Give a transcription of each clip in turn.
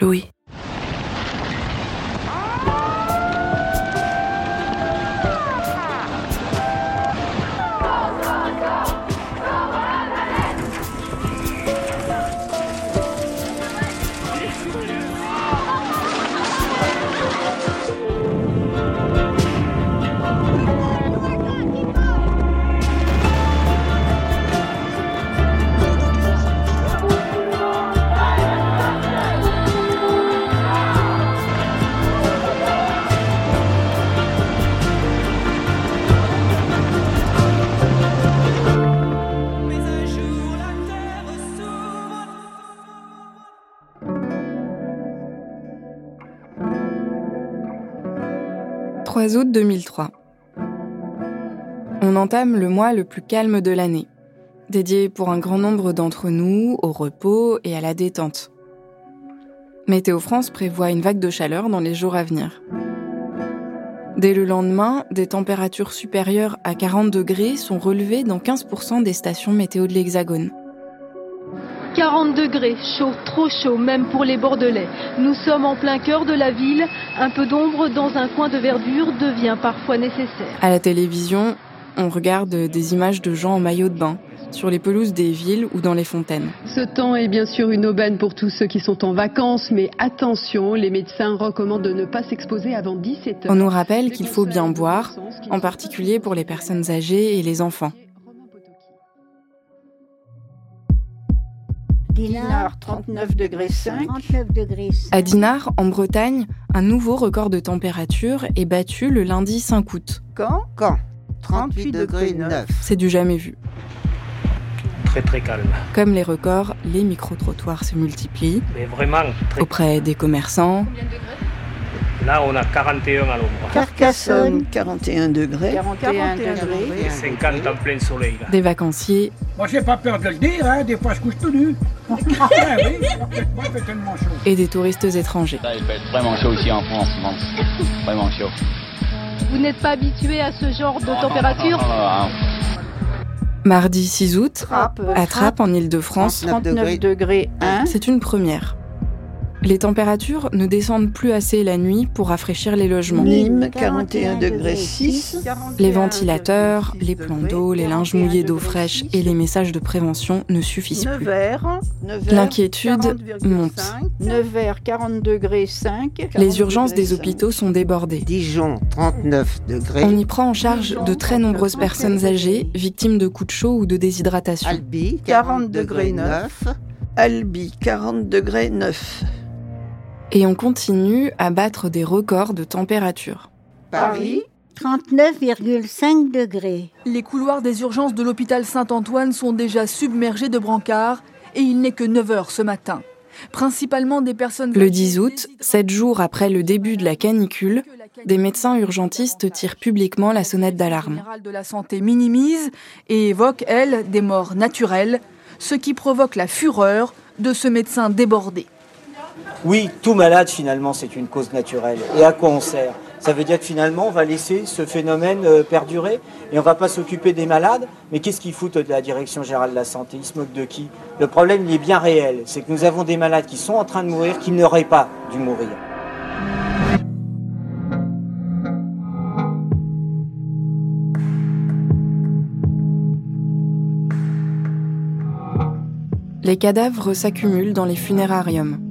Louis. « 3 août 2003. On entame le mois le plus calme de l'année, dédié pour un grand nombre d'entre nous au repos et à la détente. Météo France prévoit une vague de chaleur dans les jours à venir. Dès le lendemain, des températures supérieures à 40 degrés sont relevées dans 15% des stations météo de l'Hexagone. 40 degrés, chaud, trop chaud, même pour les Bordelais. Nous sommes en plein cœur de la ville. Un peu d'ombre dans un coin de verdure devient parfois nécessaire. À la télévision, on regarde des images de gens en maillot de bain sur les pelouses des villes ou dans les fontaines. Ce temps est bien sûr une aubaine pour tous ceux qui sont en vacances, mais attention, les médecins recommandent de ne pas s'exposer avant 17 heures. On nous rappelle qu'il faut bien boire, en particulier pour les personnes âgées et les enfants. Dinard, 39 degrés 5. À Dinard, en Bretagne, un nouveau record de température est battu le lundi 5 août. Quand? Quand? 38 degrés 9. C'est du jamais vu. Très très calme. Comme les records, les micro-trottoirs se multiplient Mais vraiment, très... auprès des commerçants, là on a 41 à l'ombre. Carcassonne, 41 degrés. 41 Et degrés. 50 en plein soleil. Là. des vacanciers Moi, j'ai pas peur de le dire, hein. des fois je couche tout nu. ah et des touristes étrangers. Ça, il fait vraiment chaud ici en France, non? Vraiment chaud. Vous n'êtes pas habitué à ce genre de température? Mardi 6 août, Trappe, à Trappes, en Ile-de-France, 39 degrés 1. c'est une première. Les températures ne descendent plus assez la nuit pour rafraîchir les logements. Nîmes, 41 degrés 6. Les ventilateurs, les plans d'eau, les linges mouillés d'eau fraîche et les messages de prévention ne suffisent plus. L'inquiétude monte. Nevers, 40 degrés 5. Les urgences des hôpitaux sont débordées. Dijon, 39 degrés. On y prend en charge de très nombreuses personnes âgées, victimes de coups de chaud ou de déshydratation. Albi, 40 degrés 9. Albi, 40 degrés 9. Et on continue à battre des records de température. Paris, 39,5 degrés. Les couloirs des urgences de l'hôpital Saint-Antoine sont déjà submergés de brancards et il n'est que 9 heures ce matin. Principalement des personnes... Le 10 août, sept jours après le début de la canicule, des médecins urgentistes tirent publiquement la sonnette d'alarme. générale de la santé minimise et évoque, elle, des morts naturelles, ce qui provoque la fureur de ce médecin débordé. Oui, tout malade finalement c'est une cause naturelle. Et à quoi on sert? Ça veut dire que finalement on va laisser ce phénomène euh, perdurer et on va pas s'occuper des malades. Mais qu'est-ce qu'ils foutent de la direction générale de la santé? Ils se moquent de qui? Le problème il est bien réel, c'est que nous avons des malades qui sont en train de mourir qui n'auraient pas dû mourir. Les cadavres s'accumulent dans les funérariums.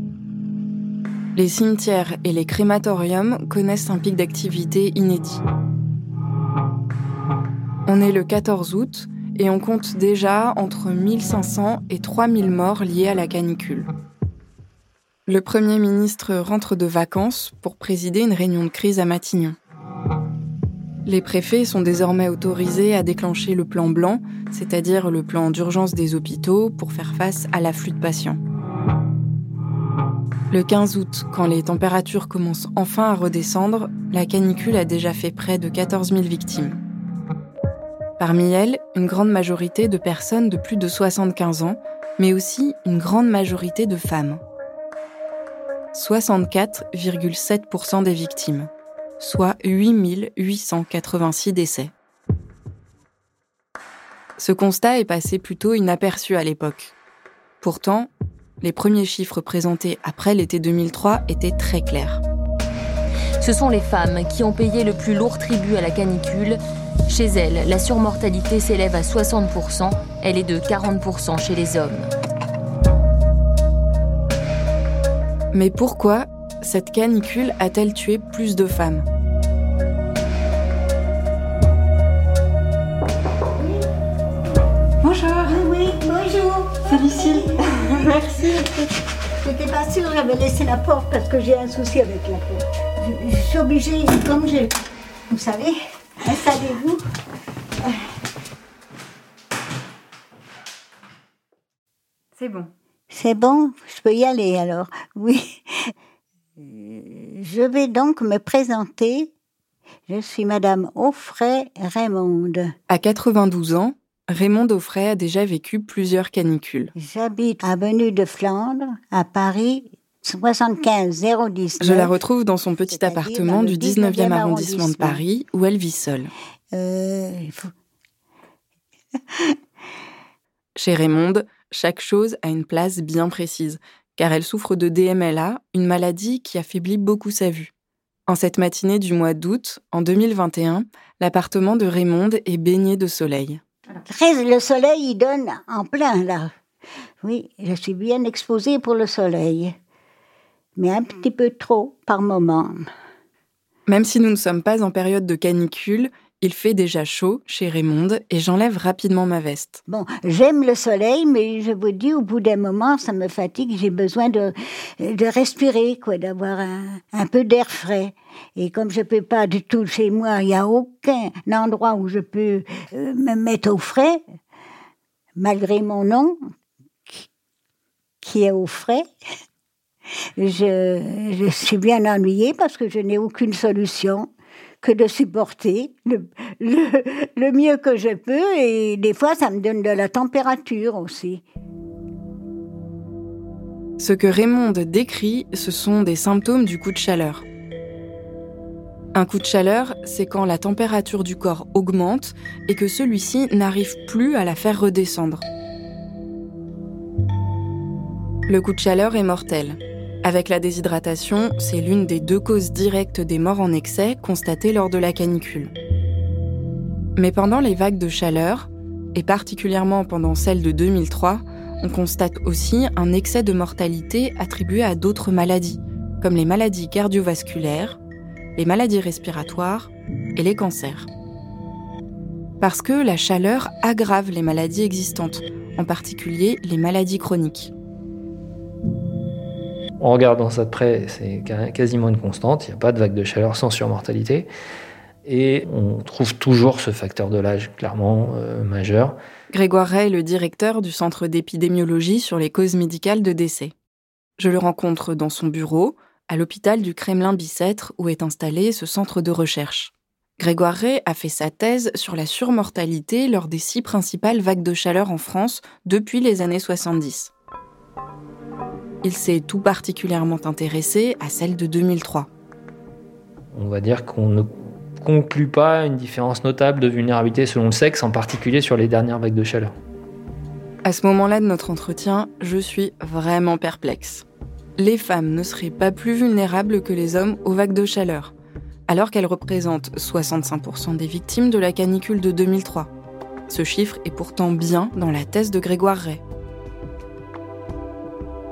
Les cimetières et les crématoriums connaissent un pic d'activité inédit. On est le 14 août et on compte déjà entre 1500 et 3000 morts liés à la canicule. Le Premier ministre rentre de vacances pour présider une réunion de crise à Matignon. Les préfets sont désormais autorisés à déclencher le plan blanc, c'est-à-dire le plan d'urgence des hôpitaux pour faire face à l'afflux de patients. Le 15 août, quand les températures commencent enfin à redescendre, la canicule a déjà fait près de 14 000 victimes. Parmi elles, une grande majorité de personnes de plus de 75 ans, mais aussi une grande majorité de femmes. 64,7% des victimes, soit 8 886 décès. Ce constat est passé plutôt inaperçu à l'époque. Pourtant, les premiers chiffres présentés après l'été 2003 étaient très clairs. Ce sont les femmes qui ont payé le plus lourd tribut à la canicule. Chez elles, la surmortalité s'élève à 60%, elle est de 40% chez les hommes. Mais pourquoi cette canicule a-t-elle tué plus de femmes? C'est Lucille. Merci. J'étais pas sûre, j'avais laissé la porte parce que j'ai un souci avec la porte. Je, je suis obligée, comme je. Vous savez, installez-vous. C'est bon. C'est bon, je peux y aller alors. Oui. Je vais donc me présenter. Je suis Madame Offray Raymonde. À 92 ans, Raymond Offray a déjà vécu plusieurs canicules. J'habite avenue de Flandre, à Paris, 75 019. Je la retrouve dans son petit appartement du 19e arrondissement de Paris, où elle vit seule. Euh, faut... Chez Raymonde, chaque chose a une place bien précise, car elle souffre de DMLA, une maladie qui affaiblit beaucoup sa vue. En cette matinée du mois d'août, en 2021, l'appartement de Raymonde est baigné de soleil. Le soleil, il donne en plein, là. Oui, je suis bien exposée pour le soleil. Mais un petit peu trop par moment. Même si nous ne sommes pas en période de canicule, il fait déjà chaud chez Raymonde et j'enlève rapidement ma veste. Bon, j'aime le soleil, mais je vous dis, au bout d'un moment, ça me fatigue. J'ai besoin de, de respirer, quoi, d'avoir un, un peu d'air frais. Et comme je peux pas du tout chez moi, il n'y a aucun endroit où je peux euh, me mettre au frais, malgré mon nom, qui est au frais. Je suis bien ennuyée parce que je n'ai aucune solution que de supporter le, mieux que je peux et des fois ça me donne de la température aussi. Ce que Raymond décrit, ce sont des symptômes du coup de chaleur. Un coup de chaleur, c'est quand la température du corps augmente et que celui-ci n'arrive plus à la faire redescendre. Le coup de chaleur est mortel. Avec la déshydratation, c'est l'une des deux causes directes des morts en excès constatées lors de la canicule. Mais pendant les vagues de chaleur, et particulièrement pendant celle de 2003, on constate aussi un excès de mortalité attribué à d'autres maladies, comme les maladies cardiovasculaires, les maladies respiratoires et les cancers. Parce que la chaleur aggrave les maladies existantes, en particulier les maladies chroniques. En regardant ça de près, c'est quasiment une constante. Il n'y a pas de vague de chaleur sans surmortalité. Et on trouve toujours ce facteur de l'âge clairement euh, majeur. Grégoire Ray est le directeur du Centre d'épidémiologie sur les causes médicales de décès. Je le rencontre dans son bureau, à l'hôpital du Kremlin-Bicêtre, où est installé ce centre de recherche. Grégoire Ray a fait sa thèse sur la surmortalité lors des six principales vagues de chaleur en France depuis les années 70. Il s'est tout particulièrement intéressé à celle de 2003. On va dire qu'on ne conclut pas une différence notable de vulnérabilité selon le sexe, en particulier sur les dernières vagues de chaleur. À ce moment-là de notre entretien, je suis vraiment perplexe. Les femmes ne seraient pas plus vulnérables que les hommes aux vagues de chaleur, alors qu'elles représentent 65% des victimes de la canicule de 2003. Ce chiffre est pourtant bien dans la thèse de Grégoire Ray.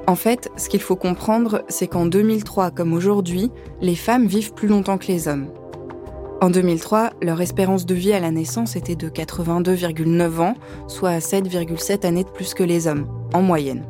En fait, ce qu'il faut comprendre, c'est qu'en 2003 comme aujourd'hui, les femmes vivent plus longtemps que les hommes. En 2003, leur espérance de vie à la naissance était de 82,9 ans, soit 7,7 années de plus que les hommes, en moyenne.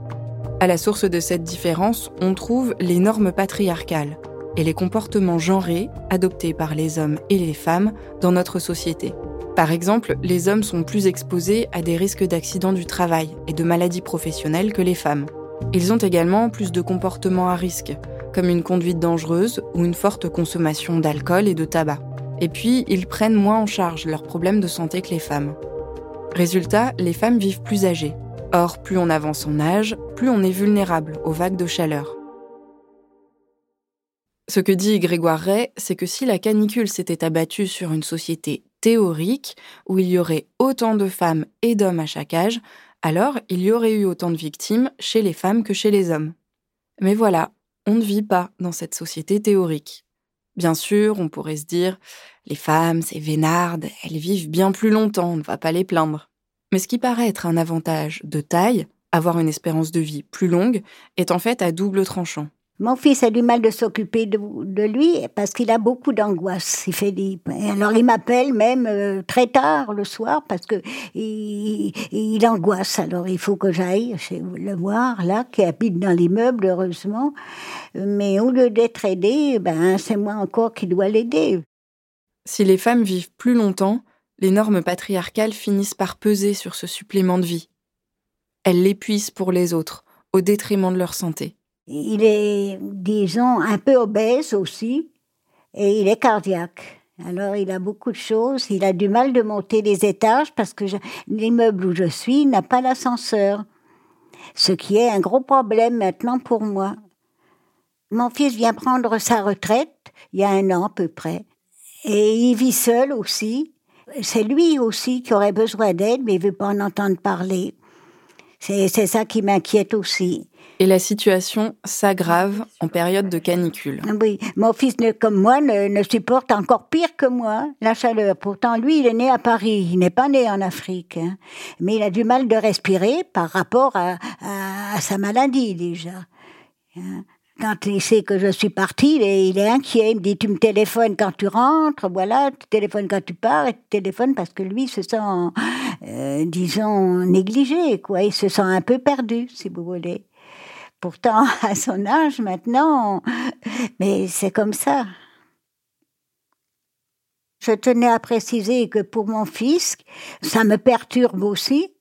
À la source de cette différence, on trouve les normes patriarcales. et les comportements genrés adoptés par les hommes et les femmes dans notre société. Par exemple, les hommes sont plus exposés à des risques d'accidents du travail et de maladies professionnelles que les femmes. Ils ont également plus de comportements à risque, comme une conduite dangereuse ou une forte consommation d'alcool et de tabac. Et puis, ils prennent moins en charge leurs problèmes de santé que les femmes. Résultat, les femmes vivent plus âgées. Or, plus on avance en âge, plus on est vulnérable aux vagues de chaleur. Ce que dit Grégoire Ray, c'est que si la canicule s'était abattue sur une société théorique, où il y aurait autant de femmes et d'hommes à chaque âge, alors il y aurait eu autant de victimes chez les femmes que chez les hommes. Mais voilà, on ne vit pas dans cette société théorique. Bien sûr, on pourrait se dire, les femmes, c'est vénardes, elles vivent bien plus longtemps, on ne va pas les plaindre. Mais ce qui paraît être un avantage de taille, avoir une espérance de vie plus longue, est en fait à double tranchant. Mon fils a du mal de s'occuper de, lui parce qu'il a beaucoup d'angoisse, il fait des... alors il m'appelle même euh, très tard le soir parce que il, angoisse. Alors il faut que j'aille le voir là, qui habite dans l'immeuble heureusement. Mais au lieu d'être aidé, ben c'est moi encore qui dois l'aider. Si les femmes vivent plus longtemps, les normes patriarcales finissent par peser sur ce supplément de vie. Elles l'épuisent pour les autres, au détriment de leur santé. Il est, disons, un peu obèse aussi, et il est cardiaque. Alors il a beaucoup de choses. Il a du mal de monter les étages parce que l'immeuble où je suis n'a pas l'ascenseur. Ce qui est un gros problème maintenant pour moi. Mon fils vient prendre sa retraite il y a un an à peu près. Et il vit seul aussi. C'est lui aussi qui aurait besoin d'aide, mais il veut pas en entendre parler. C'est ça qui m'inquiète aussi. Et la situation s'aggrave en période de canicule. Ah oui, mon fils, comme moi, ne, supporte encore pire que moi la chaleur. Pourtant, lui, il est né à Paris, il n'est pas né en Afrique. Hein. Mais il a du mal de respirer par rapport à, sa maladie déjà. Hein. Quand il sait que je suis partie, il est, inquiet. Il me dit, tu me téléphones quand tu rentres, voilà, tu téléphones quand tu pars, et tu téléphones parce que lui se sent, euh, disons, négligé, quoi. Il se sent un peu perdu, si vous voulez. Pourtant, à son âge maintenant, mais c'est comme ça. Je tenais à préciser que pour mon fils, ça me perturbe aussi,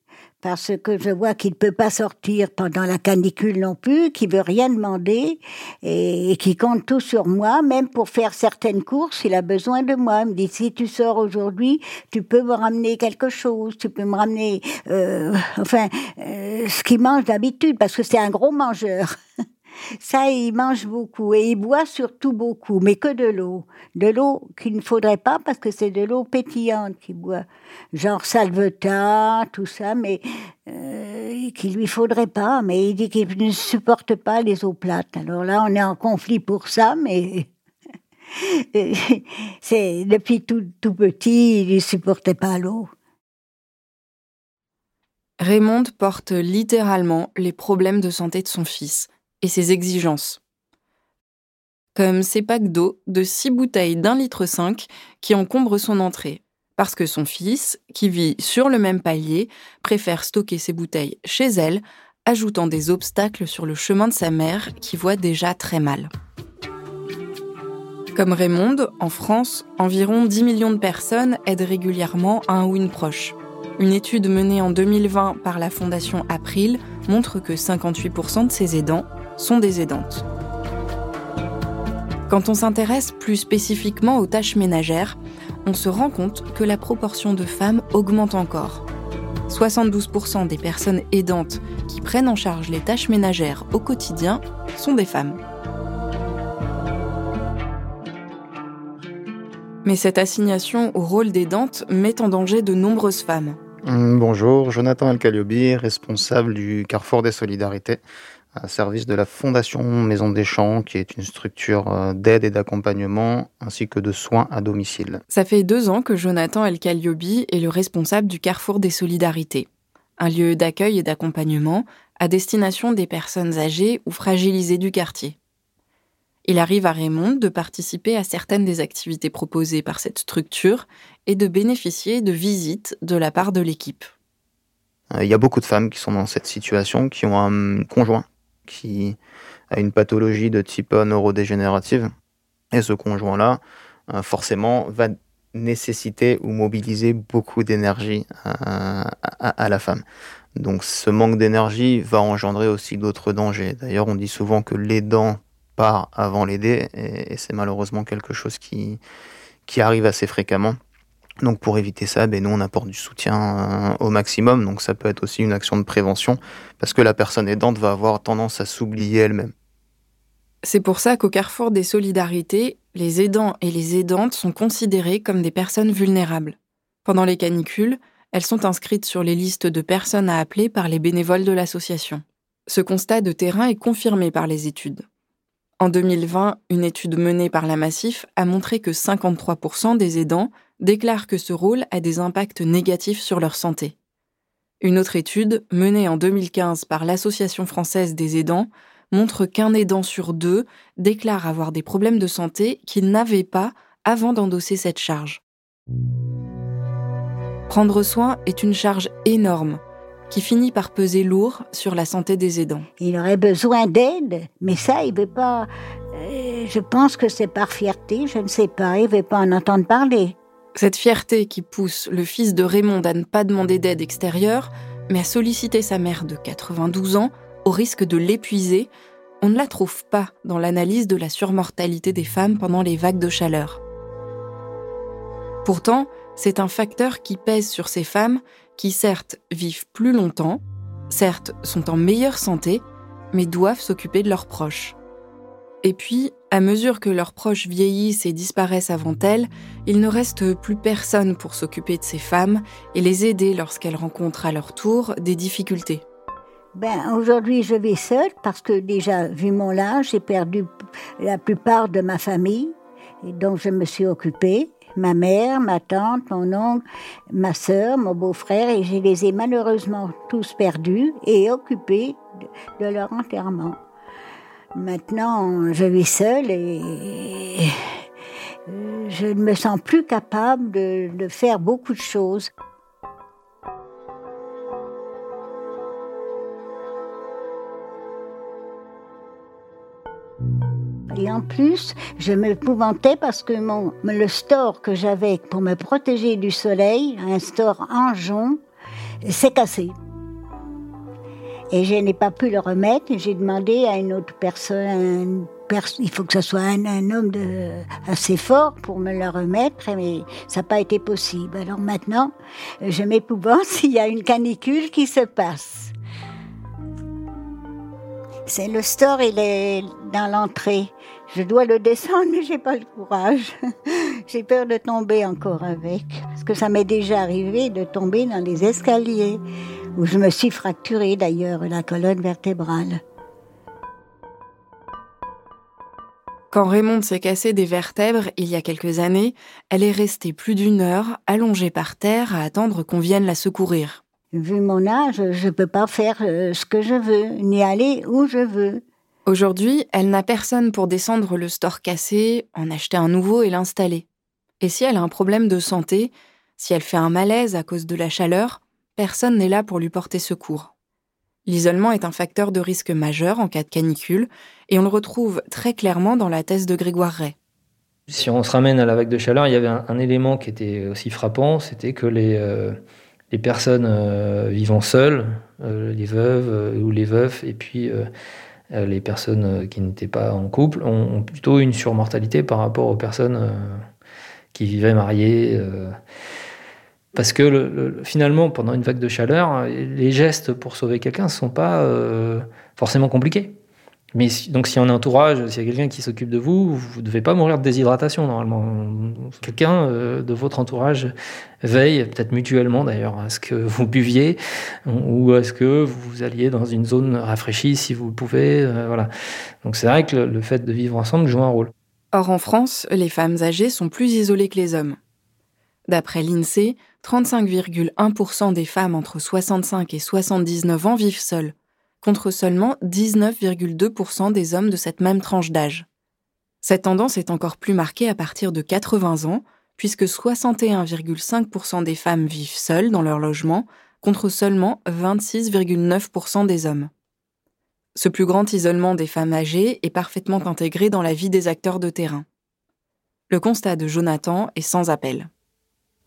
parce que je vois qu'il ne peut pas sortir pendant la canicule non plus, qu'il veut rien demander et, qu'il compte tout sur moi, même pour faire certaines courses, il a besoin de moi. Il me dit si tu sors aujourd'hui, tu peux me ramener quelque chose, tu peux me ramener, euh, enfin, euh, ce qu'il mange d'habitude, parce que c'est un gros mangeur. Ça, il mange beaucoup et il boit surtout beaucoup, mais que de l'eau. De l'eau qu'il ne faudrait pas parce que c'est de l'eau pétillante qu'il boit. Genre salvetin, tout ça, mais euh, qu'il lui faudrait pas. Mais il dit qu'il ne supporte pas les eaux plates. Alors là, on est en conflit pour ça, mais c'est depuis tout, tout petit, il ne supportait pas l'eau. Raymond porte littéralement les problèmes de santé de son fils et ses exigences. Comme ces packs d'eau de 6 bouteilles d'un litre 5 qui encombrent son entrée, parce que son fils, qui vit sur le même palier, préfère stocker ses bouteilles chez elle, ajoutant des obstacles sur le chemin de sa mère qui voit déjà très mal. Comme Raymond, en France, environ 10 millions de personnes aident régulièrement un ou une proche. Une étude menée en 2020 par la Fondation April montre que 58% de ces aidants sont des aidantes. Quand on s'intéresse plus spécifiquement aux tâches ménagères, on se rend compte que la proportion de femmes augmente encore. 72% des personnes aidantes qui prennent en charge les tâches ménagères au quotidien sont des femmes. Mais cette assignation au rôle d'aidante met en danger de nombreuses femmes. Bonjour, Jonathan Alcaliobi, responsable du Carrefour des Solidarités à service de la Fondation Maison des Champs, qui est une structure euh, d'aide et d'accompagnement, ainsi que de soins à domicile. Ça fait deux ans que Jonathan El Kaliobi est le responsable du Carrefour des Solidarités, un lieu d'accueil et d'accompagnement à destination des personnes âgées ou fragilisées du quartier. Il arrive à Raymond de participer à certaines des activités proposées par cette structure et de bénéficier de visites de la part de l'équipe. Euh, il y a beaucoup de femmes qui sont dans cette situation, qui ont un conjoint qui a une pathologie de type neurodégénérative Et ce conjoint-là, euh, forcément, va nécessiter ou mobiliser beaucoup d'énergie à, la femme. Donc ce manque d'énergie va engendrer aussi d'autres dangers. D'ailleurs, on dit souvent que l'aidant part avant l'aider, et, c'est malheureusement quelque chose qui arrive assez fréquemment. Donc pour éviter ça, ben nous on apporte du soutien euh, au maximum. Donc ça peut être aussi une action de prévention parce que la personne aidante va avoir tendance à s'oublier elle-même. C'est pour ça qu'au carrefour des solidarités, les aidants et les aidantes sont considérés comme des personnes vulnérables. Pendant les canicules, elles sont inscrites sur les listes de personnes à appeler par les bénévoles de l'association. Ce constat de terrain est confirmé par les études. En 2020, une étude menée par la Massif a montré que 53% des aidants déclarent que ce rôle a des impacts négatifs sur leur santé. Une autre étude, menée en 2015 par l'Association française des aidants, montre qu'un aidant sur deux déclare avoir des problèmes de santé qu'il n'avait pas avant d'endosser cette charge. Prendre soin est une charge énorme qui finit par peser lourd sur la santé des aidants. Il aurait besoin d'aide, mais ça, il ne veut pas. Euh, je pense que c'est par fierté, je ne sais pas, il ne veut pas en entendre parler. Cette fierté qui pousse le fils de Raymond à ne pas demander d'aide extérieure, mais à solliciter sa mère de 92 ans au risque de l'épuiser, on ne la trouve pas dans l'analyse de la surmortalité des femmes pendant les vagues de chaleur. Pourtant, c'est un facteur qui pèse sur ces femmes qui certes vivent plus longtemps, certes sont en meilleure santé, mais doivent s'occuper de leurs proches. Et puis, à mesure que leurs proches vieillissent et disparaissent avant elles, il ne reste plus personne pour s'occuper de ces femmes et les aider lorsqu'elles rencontrent à leur tour des difficultés. Ben, aujourd'hui, je vais seule parce que déjà, vu mon âge, j'ai perdu la plupart de ma famille et donc je me suis occupée. Ma mère, ma tante, mon oncle, ma sœur, mon beau-frère, et je les ai malheureusement tous perdus et occupés de leur enterrement. Maintenant, je vis seule et je ne me sens plus capable de, faire beaucoup de choses. Et en plus, je m'épouvantais parce que mon, le store que j'avais pour me protéger du soleil, un store en jonc, s'est cassé. Et je n'ai pas pu le remettre. J'ai demandé à une autre personne, il faut que ce soit un, homme assez fort pour me le remettre, mais ça n'a pas été possible. Alors maintenant, je m'épouvante s'il y a une canicule qui se passe. C'est le store, il est dans l'entrée. Je dois le descendre, mais j'ai pas le courage. j'ai peur de tomber encore avec, parce que ça m'est déjà arrivé de tomber dans les escaliers où je me suis fracturé d'ailleurs la colonne vertébrale. Quand Raymond s'est cassé des vertèbres il y a quelques années, elle est restée plus d'une heure allongée par terre à attendre qu'on vienne la secourir. Vu mon âge, je ne peux pas faire euh, ce que je veux, ni aller où je veux. Aujourd'hui, elle n'a personne pour descendre le store cassé, en acheter un nouveau et l'installer. Et si elle a un problème de santé, si elle fait un malaise à cause de la chaleur, personne n'est là pour lui porter secours. L'isolement est un facteur de risque majeur en cas de canicule, et on le retrouve très clairement dans la thèse de Grégoire Ray. Si on se ramène à la vague de chaleur, il y avait un, élément qui était aussi frappant, c'était que les, euh, personnes euh, vivant seules, euh, les veuves ou les veufs, et puis les personnes qui n'étaient pas en couple, ont, plutôt une surmortalité par rapport aux personnes qui vivaient mariées. Parce que finalement, pendant une vague de chaleur, les gestes pour sauver quelqu'un ne sont pas euh, forcément compliqués. Mais donc, si on a un entourage, s'il y a quelqu'un qui s'occupe de vous, vous ne devez pas mourir de déshydratation normalement. Quelqu'un euh, de votre entourage veille, peut-être mutuellement d'ailleurs, à ce que vous buviez ou à ce que vous alliez dans une zone rafraîchie si vous le pouvez. Euh, voilà. Donc, c'est vrai que le fait de vivre ensemble joue un rôle. Or, en France, les femmes âgées sont plus isolées que les hommes. D'après l'INSEE, 35,1% des femmes entre 65 et 79 ans vivent seules, contre seulement 19,2% des hommes de cette même tranche d'âge. Cette tendance est encore plus marquée à partir de 80 ans, puisque 61,5% des femmes vivent seules dans leur logement, contre seulement 26,9% des hommes. Ce plus grand isolement des femmes âgées est parfaitement intégré dans la vie des acteurs de terrain. Le constat de Jonathan est sans appel.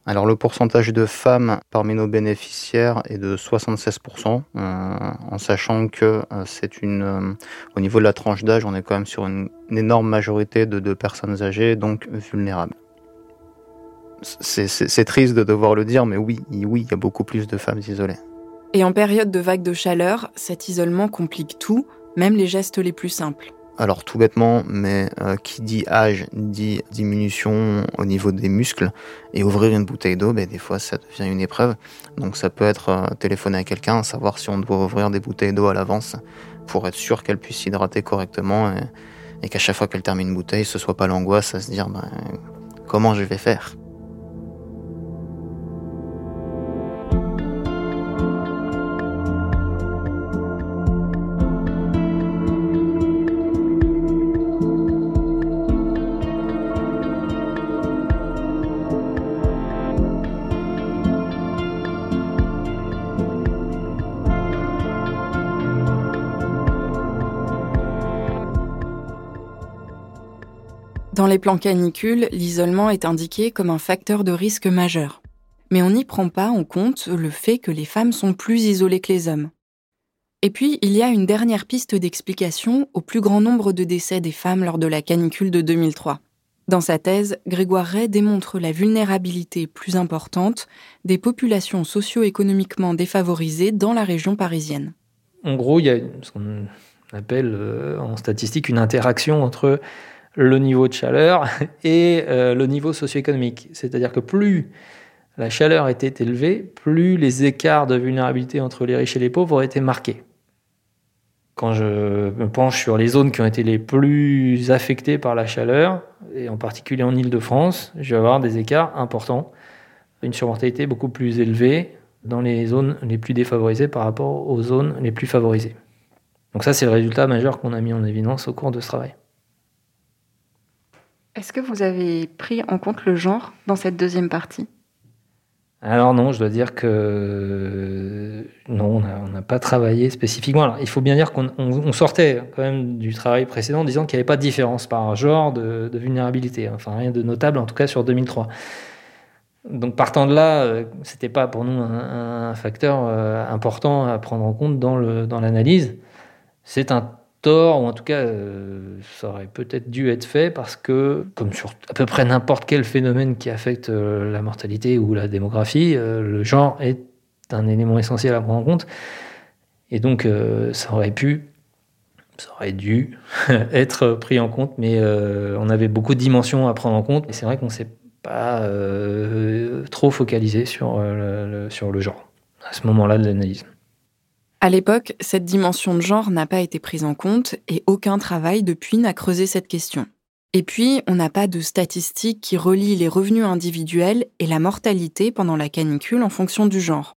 Alors le pourcentage de femmes parmi nos bénéficiaires est de 76%, euh, en sachant que euh, c'est une, euh, au niveau de la tranche d'âge, on est quand même sur une, énorme majorité de, personnes âgées, donc vulnérables. C'est triste de devoir le dire, mais oui, oui, il y a beaucoup plus de femmes isolées. Et en période de vague de chaleur, cet isolement complique tout, même les gestes les plus simples. Alors tout bêtement, mais euh, qui dit âge dit diminution au niveau des muscles et ouvrir une bouteille d'eau, ben, des fois ça devient une épreuve. Donc ça peut être euh, téléphoner à quelqu'un, savoir si on doit ouvrir des bouteilles d'eau à l'avance pour être sûr qu'elle puisse s'hydrater correctement et, qu'à chaque fois qu'elle termine une bouteille, ce soit pas l'angoisse à se dire ben, comment je vais faire? Les plans canicules, l'isolement est indiqué comme un facteur de risque majeur. Mais on n'y prend pas en compte le fait que les femmes sont plus isolées que les hommes. Et puis, il y a une dernière piste d'explication au plus grand nombre de décès des femmes lors de la canicule de 2003. Dans sa thèse, Grégoire Ray démontre la vulnérabilité plus importante des populations socio-économiquement défavorisées dans la région parisienne. En gros, il y a ce qu'on appelle euh, en statistique une interaction entre le niveau de chaleur et euh, le niveau socio-économique. C'est-à-dire que plus la chaleur était élevée, plus les écarts de vulnérabilité entre les riches et les pauvres été marqués. Quand je me penche sur les zones qui ont été les plus affectées par la chaleur, et en particulier en Ile-de-France, je vais avoir des écarts importants, une surmortalité beaucoup plus élevée dans les zones les plus défavorisées par rapport aux zones les plus favorisées. Donc ça, c'est le résultat majeur qu'on a mis en évidence au cours de ce travail. Est-ce que vous avez pris en compte le genre dans cette deuxième partie? Alors non, je dois dire que non, on n'a pas travaillé spécifiquement. Il faut bien dire qu'on sortait quand même du travail précédent en disant qu'il n'y avait pas de différence par genre de, vulnérabilité. Enfin, rien de notable, en tout cas sur 2003. Donc partant de là, euh, c'était pas pour nous un, facteur euh, important à prendre en compte dans l'analyse. C'est un tort, ou en tout cas, euh, ça aurait peut-être dû être fait parce que, comme sur à peu près n'importe quel phénomène qui affecte euh, la mortalité ou la démographie, euh, le genre est un élément essentiel à prendre en compte. Et donc, ça aurait pu, ça aurait dû être pris en compte, mais on avait beaucoup de dimensions à prendre en compte. Et c'est vrai qu'on ne s'est pas trop focalisé sur sur le genre à ce moment-là de l'analyse. À l'époque, cette dimension de genre n'a pas été prise en compte et aucun travail depuis n'a creusé cette question. Et puis, on n'a pas de statistiques qui relient les revenus individuels et la mortalité pendant la canicule en fonction du genre.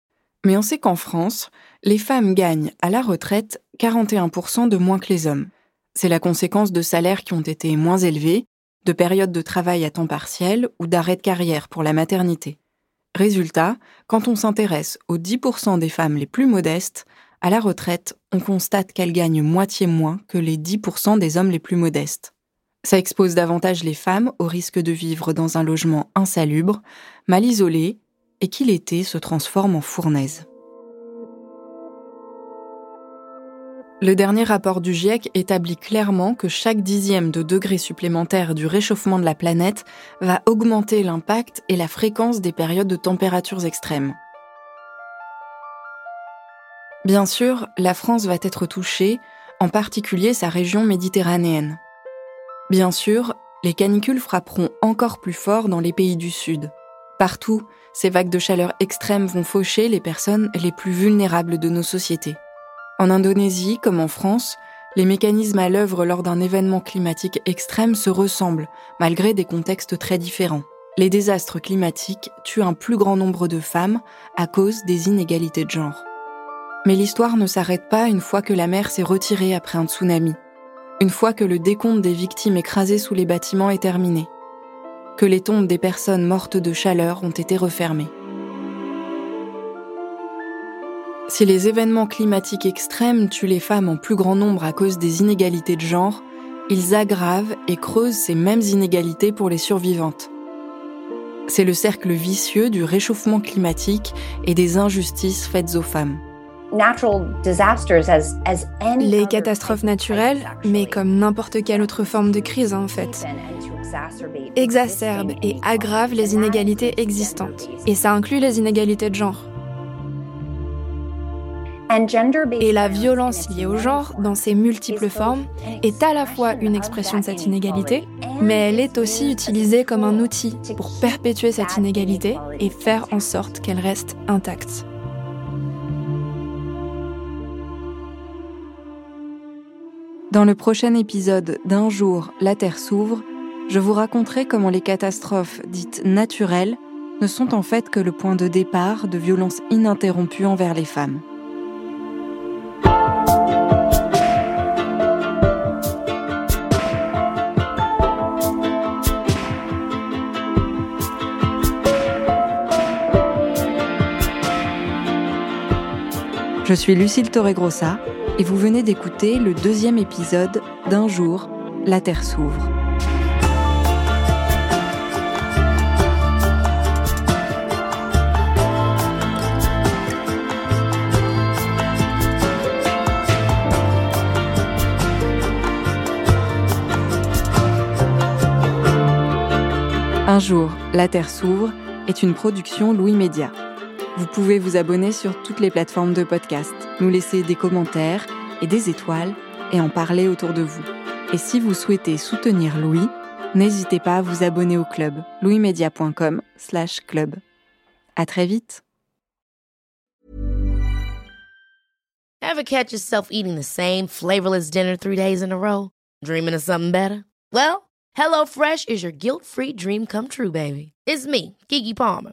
Mais on sait qu'en France, les femmes gagnent à la retraite 41% de moins que les hommes. C'est la conséquence de salaires qui ont été moins élevés, de périodes de travail à temps partiel ou d'arrêt de carrière pour la maternité. Résultat, quand on s'intéresse aux 10% des femmes les plus modestes, à la retraite, on constate qu'elle gagne moitié moins que les 10% des hommes les plus modestes. Ça expose davantage les femmes au risque de vivre dans un logement insalubre, mal isolé, et qui l'été se transforme en fournaise. Le dernier rapport du GIEC établit clairement que chaque dixième de degré supplémentaire du réchauffement de la planète va augmenter l'impact et la fréquence des périodes de températures extrêmes. Bien sûr, la France va être touchée, en particulier sa région méditerranéenne. Bien sûr, les canicules frapperont encore plus fort dans les pays du Sud. Partout, ces vagues de chaleur extrêmes vont faucher les personnes les plus vulnérables de nos sociétés. En Indonésie, comme en France, les mécanismes à l'œuvre lors d'un événement climatique extrême se ressemblent, malgré des contextes très différents. Les désastres climatiques tuent un plus grand nombre de femmes à cause des inégalités de genre. Mais l'histoire ne s'arrête pas une fois que la mer s'est retirée après un tsunami, une fois que le décompte des victimes écrasées sous les bâtiments est terminé, que les tombes des personnes mortes de chaleur ont été refermées. Si les événements climatiques extrêmes tuent les femmes en plus grand nombre à cause des inégalités de genre, ils aggravent et creusent ces mêmes inégalités pour les survivantes. C'est le cercle vicieux du réchauffement climatique et des injustices faites aux femmes. Les catastrophes naturelles, mais comme n'importe quelle autre forme de crise en fait, exacerbent et aggravent les inégalités existantes. Et ça inclut les inégalités de genre. Et la violence liée au genre, dans ses multiples formes, est à la fois une expression de cette inégalité, mais elle est aussi utilisée comme un outil pour perpétuer cette inégalité et faire en sorte qu'elle reste intacte. Dans le prochain épisode d'Un jour, la Terre s'ouvre, je vous raconterai comment les catastrophes dites naturelles ne sont en fait que le point de départ de violences ininterrompues envers les femmes. Je suis Lucille Torregrossa et vous venez d'écouter le deuxième épisode d'Un jour, la Terre s'ouvre. Un jour, la Terre s'ouvre est une production Louis Média. Vous pouvez vous abonner sur toutes les plateformes de podcast, nous laisser des commentaires et des étoiles et en parler autour de vous. Et si vous souhaitez soutenir Louis, n'hésitez pas à vous abonner au club louismedia.com/club. À très vite. Ever catch yourself eating the same flavorless dinner three days in a row, dreaming of something better? Well, HelloFresh is your guilt-free dream come true, baby. It's me, Kiki Palmer.